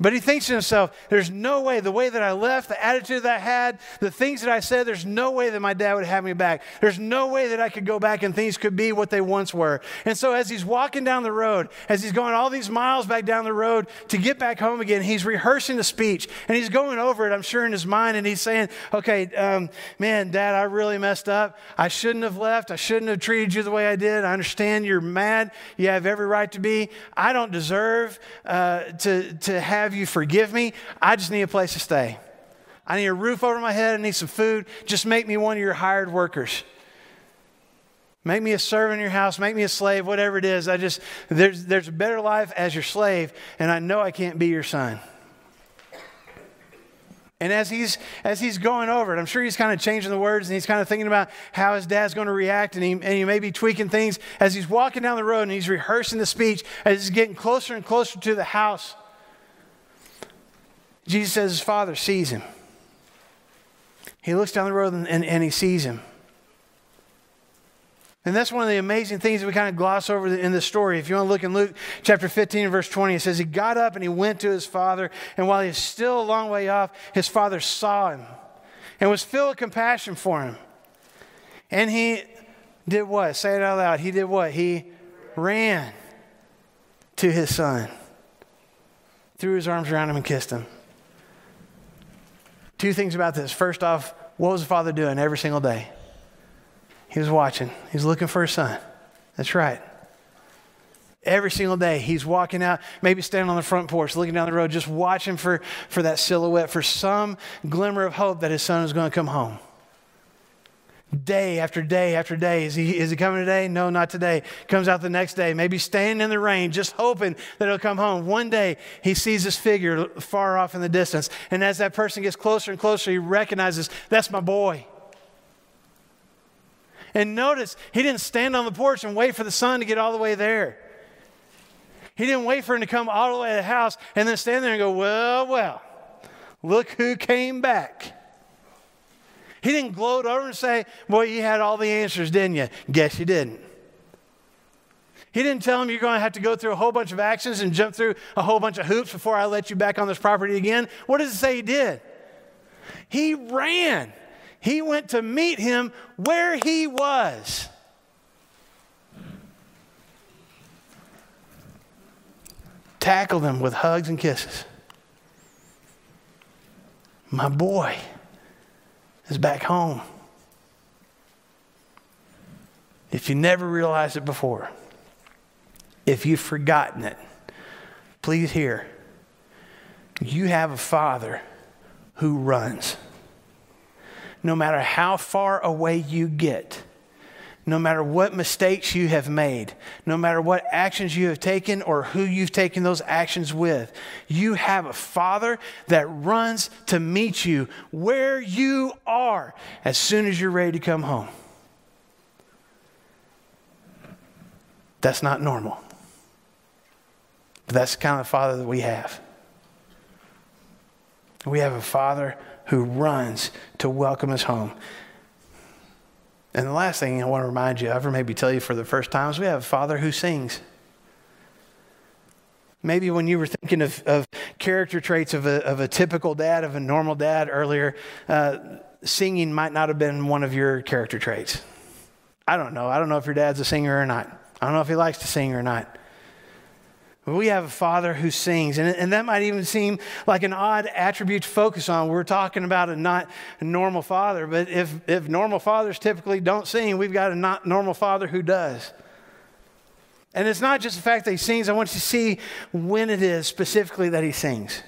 But he thinks to himself, there's no way, the way that I left, the attitude that I had, the things that I said, there's no way that my dad would have me back. There's no way that I could go back and things could be what they once were. And so as he's walking down the road, as he's going all these miles back down the road to get back home again, he's rehearsing the speech and he's going over it, I'm sure, in his mind. And he's saying, okay, um, man, dad, I really messed up. I shouldn't have left. I shouldn't have treated you the way I did. I understand you're mad. You have every right to be. I don't deserve uh, to, to have have you forgive me. I just need a place to stay. I need a roof over my head. I need some food. Just make me one of your hired workers. Make me a servant in your house. Make me a slave, whatever it is. I just, there's, there's a better life as your slave, and I know I can't be your son. And as he's, as he's going over it, I'm sure he's kind of changing the words and he's kind of thinking about how his dad's going to react and he, and he may be tweaking things as he's walking down the road and he's rehearsing the speech as he's getting closer and closer to the house. Jesus says his father sees him. He looks down the road and, and, and, he sees him. And that's one of the amazing things that we kind of gloss over in this story. If you want to look in Luke chapter 15 verse 20, it says, He got up and he went to his father, and while he was still a long way off, his father saw him and was filled with compassion for him. And he did what? Say it out loud. He did what? He ran to his son, threw his arms around him, and kissed him. Two things about this. First off, what was the father doing every single day? He was watching, he was looking for his son. That's right. Every single day, he's walking out, maybe standing on the front porch, looking down the road, just watching for, for that silhouette, for some glimmer of hope that his son is going to come home day after day after day. Is he, is he coming today? No, not today. Comes out the next day, maybe staying in the rain, just hoping that he'll come home. One day, he sees this figure far off in the distance. And as that person gets closer and closer, he recognizes, that's my boy. And notice, he didn't stand on the porch and wait for the son to get all the way there. He didn't wait for him to come all the way to the house and then stand there and go, well, well, look who came back. He didn't gloat over and say, Boy, you had all the answers, didn't you? Guess you didn't. He didn't tell him you're going to have to go through a whole bunch of actions and jump through a whole bunch of hoops before I let you back on this property again. What does it say he did? He ran. He went to meet him where he was. Tackled him with hugs and kisses. My boy is back home. If you never realized it before, if you've forgotten it, please hear. You have a father who runs. No matter how far away you get, no matter what mistakes you have made, no matter what actions you have taken or who you've taken those actions with, you have a Father that runs to meet you where you are as soon as you're ready to come home. That's not normal. But that's the kind of Father that we have. We have a Father who runs to welcome us home. And the last thing I want to remind you of, or maybe tell you for the first time, is we have a father who sings. Maybe when you were thinking of, of character traits of a, of a typical dad, of a normal dad earlier, uh, singing might not have been one of your character traits. I don't know. I don't know if your dad's a singer or not. I don't know if he likes to sing or not. We have a father who sings, and, and that might even seem like an odd attribute to focus on. We're talking about a not normal father, but if, if normal fathers typically don't sing, we've got a not normal father who does. And it's not just the fact that he sings, I want you to see when it is specifically that he sings.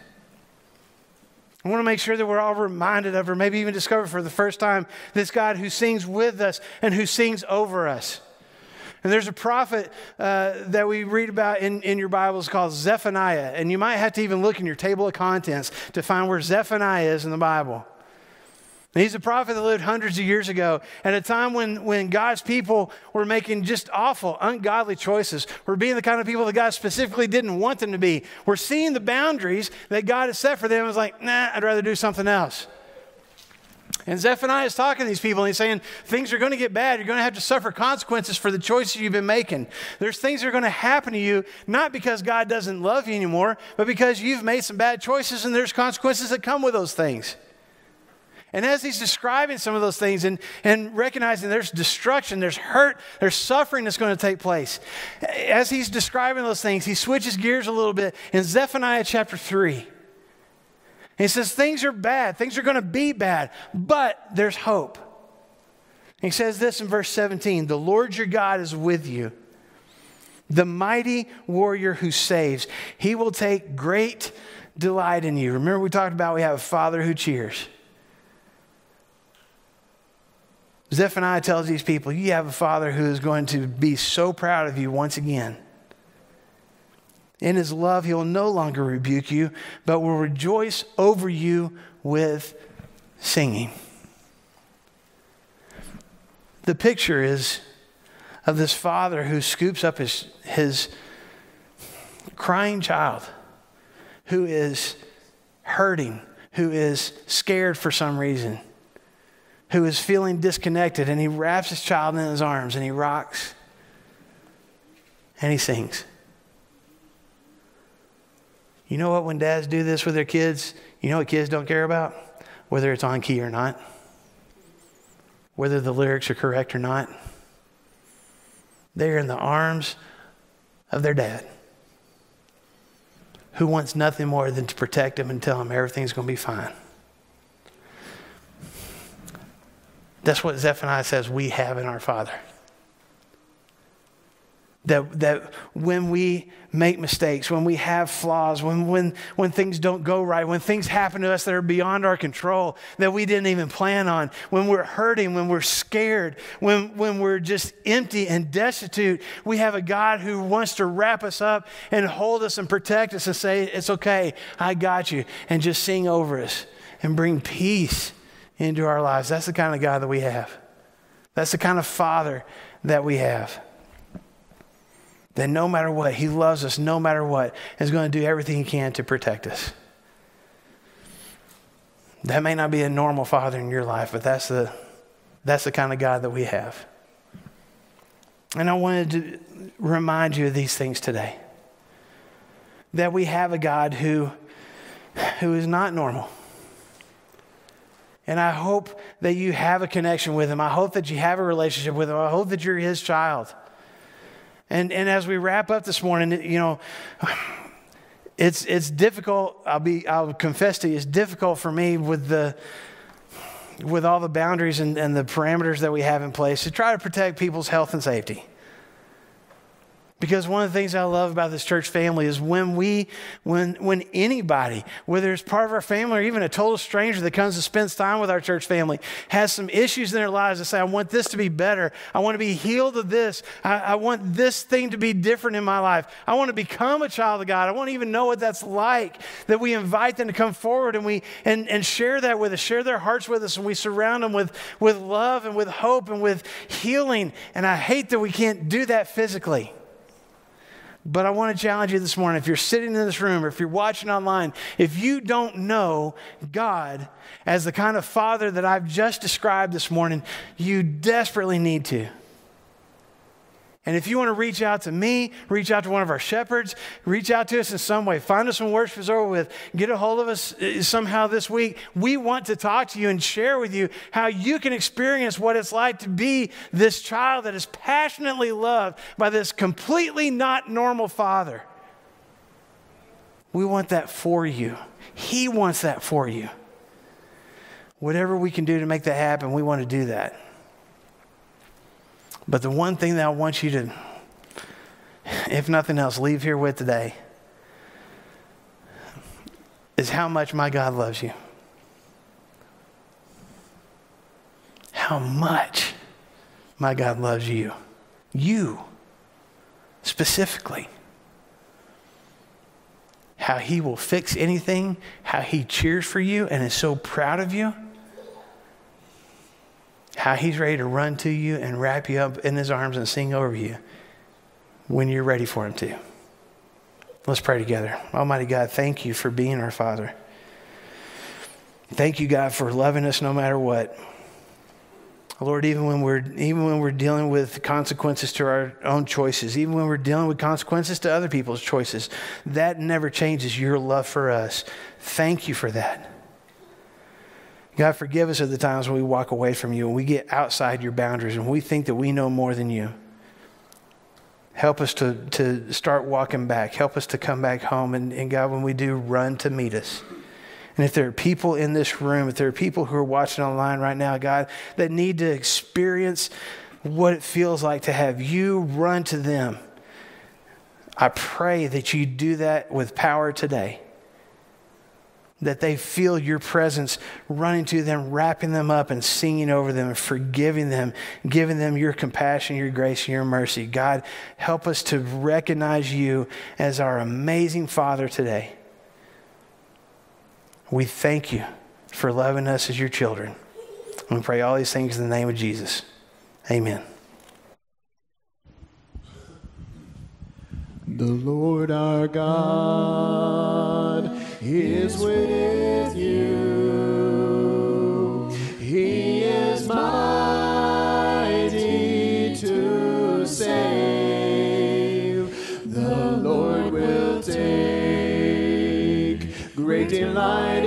I want to make sure that we're all reminded of, or maybe even discover for the first time, this God who sings with us and who sings over us. And there's a prophet uh, that we read about in, in your Bibles called Zephaniah. And you might have to even look in your table of contents to find where Zephaniah is in the Bible. And he's a prophet that lived hundreds of years ago at a time when, when God's people were making just awful, ungodly choices. We're being the kind of people that God specifically didn't want them to be. We're seeing the boundaries that God has set for them. was like, nah, I'd rather do something else. And Zephaniah is talking to these people and he's saying, Things are going to get bad. You're going to have to suffer consequences for the choices you've been making. There's things that are going to happen to you, not because God doesn't love you anymore, but because you've made some bad choices and there's consequences that come with those things. And as he's describing some of those things and, and recognizing there's destruction, there's hurt, there's suffering that's going to take place, as he's describing those things, he switches gears a little bit in Zephaniah chapter 3. He says, Things are bad, things are going to be bad, but there's hope. He says this in verse 17 The Lord your God is with you, the mighty warrior who saves. He will take great delight in you. Remember, we talked about we have a father who cheers. Zephaniah tells these people, You have a father who is going to be so proud of you once again. In his love, he will no longer rebuke you, but will rejoice over you with singing. The picture is of this father who scoops up his, his crying child who is hurting, who is scared for some reason, who is feeling disconnected, and he wraps his child in his arms and he rocks and he sings. You know what, when dads do this with their kids, you know what kids don't care about? Whether it's on key or not, whether the lyrics are correct or not. They're in the arms of their dad, who wants nothing more than to protect them and tell them everything's going to be fine. That's what Zephaniah says we have in our Father. That, that when we make mistakes, when we have flaws, when, when, when things don't go right, when things happen to us that are beyond our control, that we didn't even plan on, when we're hurting, when we're scared, when, when we're just empty and destitute, we have a God who wants to wrap us up and hold us and protect us and say, It's okay, I got you, and just sing over us and bring peace into our lives. That's the kind of God that we have. That's the kind of Father that we have that no matter what, He loves us no matter what, is going to do everything He can to protect us. That may not be a normal father in your life, but that's the, that's the kind of God that we have. And I wanted to remind you of these things today. That we have a God who, who is not normal. And I hope that you have a connection with him. I hope that you have a relationship with him. I hope that you're his child. And, and as we wrap up this morning, you know, it's, it's difficult. I'll, be, I'll confess to you, it's difficult for me with, the, with all the boundaries and, and the parameters that we have in place to try to protect people's health and safety. Because one of the things I love about this church family is when we, when, when anybody, whether it's part of our family or even a total stranger that comes and spends time with our church family, has some issues in their lives and say, I want this to be better. I want to be healed of this. I, I want this thing to be different in my life. I want to become a child of God. I want to even know what that's like. That we invite them to come forward and we and, and share that with us, share their hearts with us, and we surround them with, with love and with hope and with healing. And I hate that we can't do that physically. But I want to challenge you this morning if you're sitting in this room or if you're watching online, if you don't know God as the kind of father that I've just described this morning, you desperately need to. And if you want to reach out to me, reach out to one of our shepherds, reach out to us in some way, find us some worshipers over with, get a hold of us uh, somehow this week. We want to talk to you and share with you how you can experience what it's like to be this child that is passionately loved by this completely not normal father. We want that for you. He wants that for you. Whatever we can do to make that happen, we want to do that. But the one thing that I want you to if nothing else, leave here with today is how much my God loves you. How much my God loves you. You, specifically. How he will fix anything, how he cheers for you and is so proud of you. How he's ready to run to you and wrap you up in his arms and sing over you when you're ready for him to. Let's pray together. Almighty God, thank you for being our Father. Thank you, God, for loving us no matter what. Lord, even when we're even when we're dealing with consequences to our own choices, even when we're dealing with consequences to other people's choices, that never changes your love for us. Thank you for that. God, forgive us of the times when we walk away from you and we get outside your boundaries and we think that we know more than you. Help us to, to start walking back. Help us to come back home. And, and God, when we do, run to meet us. And if there are people in this room, if there are people who are watching online right now, God, that need to experience what it feels like to have you run to them, I pray that you do that with power today that they feel your presence running to them, wrapping them up, and singing over them, and forgiving them, giving them your compassion, your grace, and your mercy. God, help us to recognize you as our amazing Father today. We thank you for loving us as your children. We pray all these things in the name of Jesus. Amen. The Lord our God is with you. He is mighty to save. The Lord will take great delight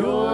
rejoicing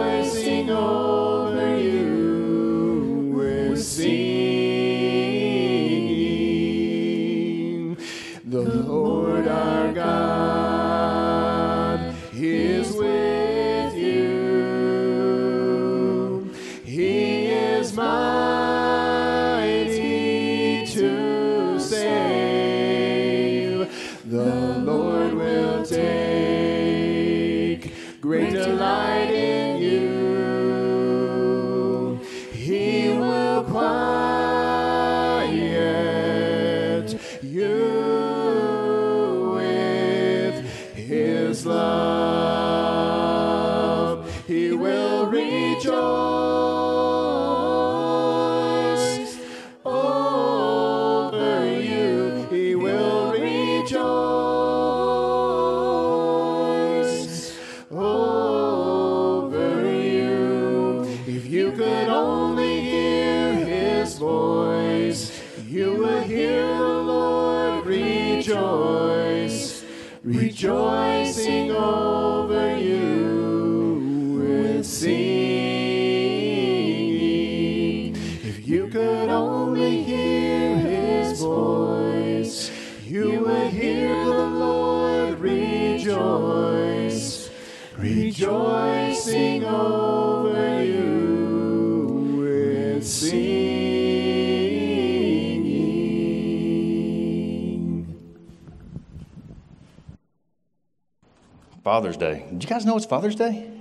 you guys know it's Father's Day?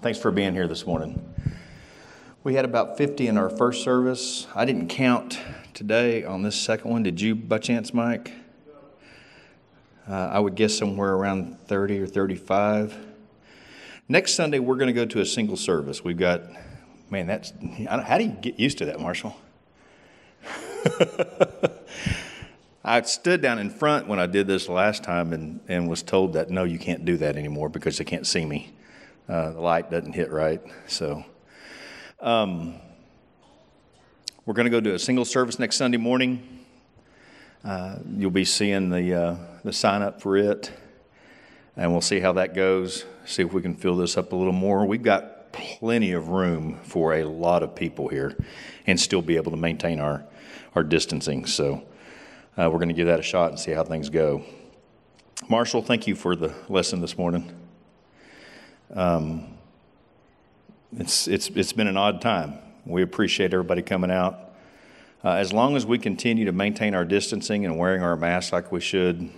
Thanks for being here this morning. We had about 50 in our first service. I didn't count today on this second one. Did you, by chance, Mike? Uh, I would guess somewhere around 30 or 35. Next Sunday, we're going to go to a single service. We've got, man, that's, how do you get used to that, Marshall? I stood down in front when I did this last time and, and was told that no, you can't do that anymore because they can't see me. Uh, the light doesn't hit right. So, um, we're going to go to a single service next Sunday morning. Uh, you'll be seeing the, uh, the sign up for it, and we'll see how that goes. See if we can fill this up a little more. We've got plenty of room for a lot of people here and still be able to maintain our, our distancing. So, uh, we're going to give that a shot and see how things go. Marshall, thank you for the lesson this morning. Um, it's, it's, it's been an odd time. We appreciate everybody coming out. Uh, as long as we continue to maintain our distancing and wearing our masks like we should,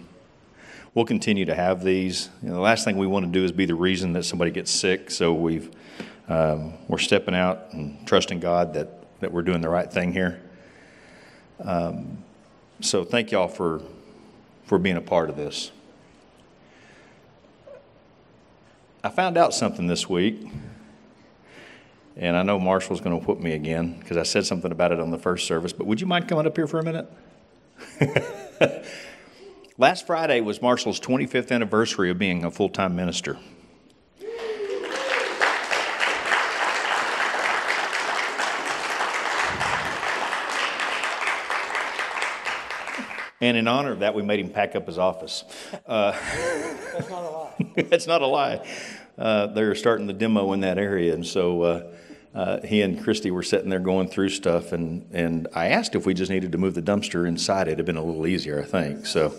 we'll continue to have these. You know, the last thing we want to do is be the reason that somebody gets sick. So we've um, we're stepping out and trusting God that that we're doing the right thing here. Um, so thank y'all for, for being a part of this. I found out something this week, and I know Marshall's going to whoop me again because I said something about it on the first service, but would you mind coming up here for a minute? Last Friday was Marshall's 25th anniversary of being a full time minister. And in honor of that, we made him pack up his office. Uh, That's not a lie. it's not a lie. Uh, they're starting the demo in that area, and so uh, uh, he and Christy were sitting there going through stuff, and and I asked if we just needed to move the dumpster inside. It'd have been a little easier, I think. So.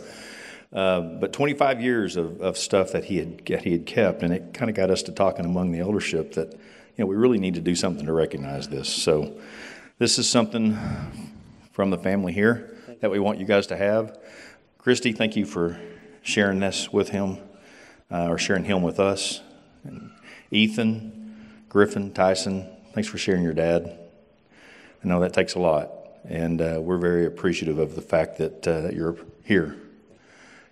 Uh, but 25 years of, of stuff that he had that he had kept, and it kind of got us to talking among the eldership that you know we really need to do something to recognize this. So, this is something from the family here that we want you guys to have. Christy, thank you for sharing this with him, uh, or sharing him with us. And Ethan, Griffin, Tyson, thanks for sharing your dad. I know that takes a lot, and uh, we're very appreciative of the fact that, uh, you're here.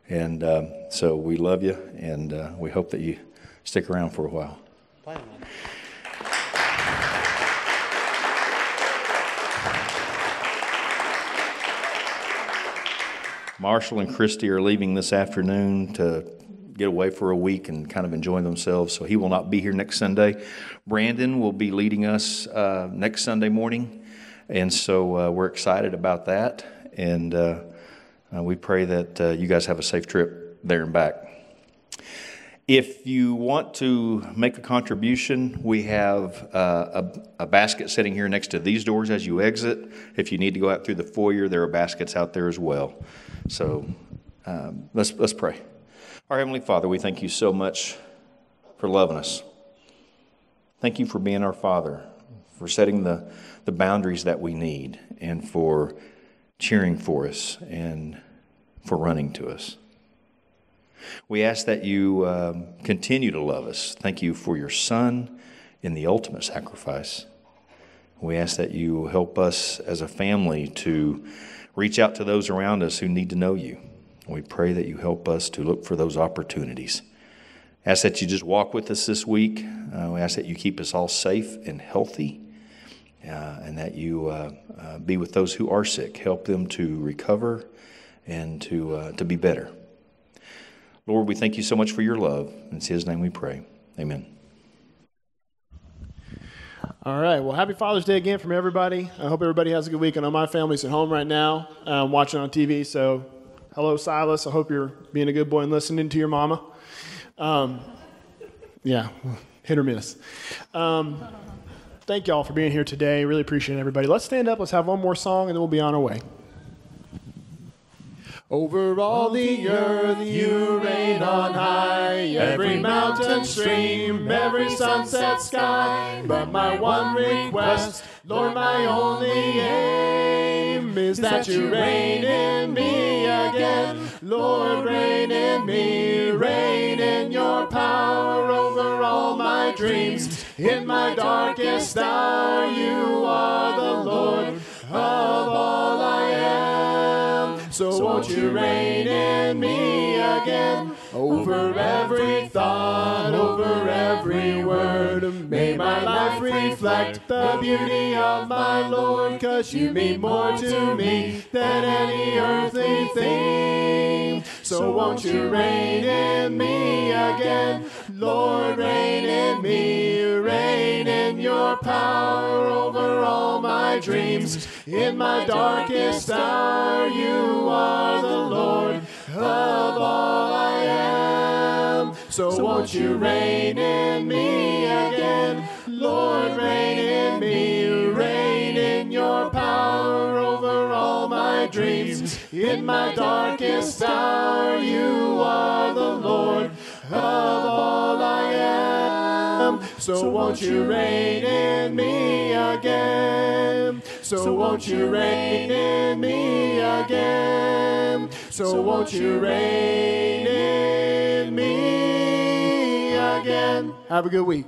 And um, so we love you, and uh, we hope that you stick around for a while. Marshall and Christy are leaving this afternoon to get away for a week and kind of enjoy themselves, so he will not be here next Sunday. Brandon will be leading us uh, next Sunday morning, and so uh, we're excited about that. And uh, uh we pray that uh, you guys have a safe trip there and back. If you want to make a contribution, we have uh, a, a, basket sitting here next to these doors as you exit. If you need to go out through the foyer, there are baskets out there as well. So um, let's, let's pray. Our Heavenly Father, we thank you so much for loving us. Thank you for being our Father, for setting the, the boundaries that we need, and for cheering for us and for running to us. We ask that you um, continue to love us. Thank you for your Son in the ultimate sacrifice. We ask that you help us as a family to reach out to those around us who need to know you. We pray that you help us to look for those opportunities. Ask that you just walk with us this week. Uh, we ask that you keep us all safe and healthy, uh, and that you uh, uh be with those who are sick. Help them to recover and to, uh, to be better. Lord, we thank you so much for your love. In His name we pray. Amen. All right. Well, happy Father's Day again from everybody. I hope everybody has a good week. I know my family's at home right now, um, watching on TV. So, hello, Silas. I hope you're being a good boy and listening to your mama. Um, yeah, hit or miss. Um, thank y'all for being here today. Really appreciate everybody. Let's stand up. Let's have one more song, and then we'll be on our way. Over all the earth you reign on high, every mountain stream, every sunset sky. But my one request, Lord, my only aim is that you reign in me again. Lord, reign in me, reign in your power over all my dreams. In my darkest hour, you are the Lord of all I am. So won't you reign in me again? Over every thought, over every word. May my life reflect the beauty of my Lord, cause you mean more to me than any earthly thing. So won't you reign in me again? Lord, reign in me, reign in your power over all my dreams. In my darkest hour, you are the Lord of all I am. So won't you reign in me again? Lord, reign in me, reign in your power over all my dreams. In my darkest hour, you are the Lord of all I am. So won't you reign in me again? So won't you reign in me again? So won't you reign in me again? Have a good week.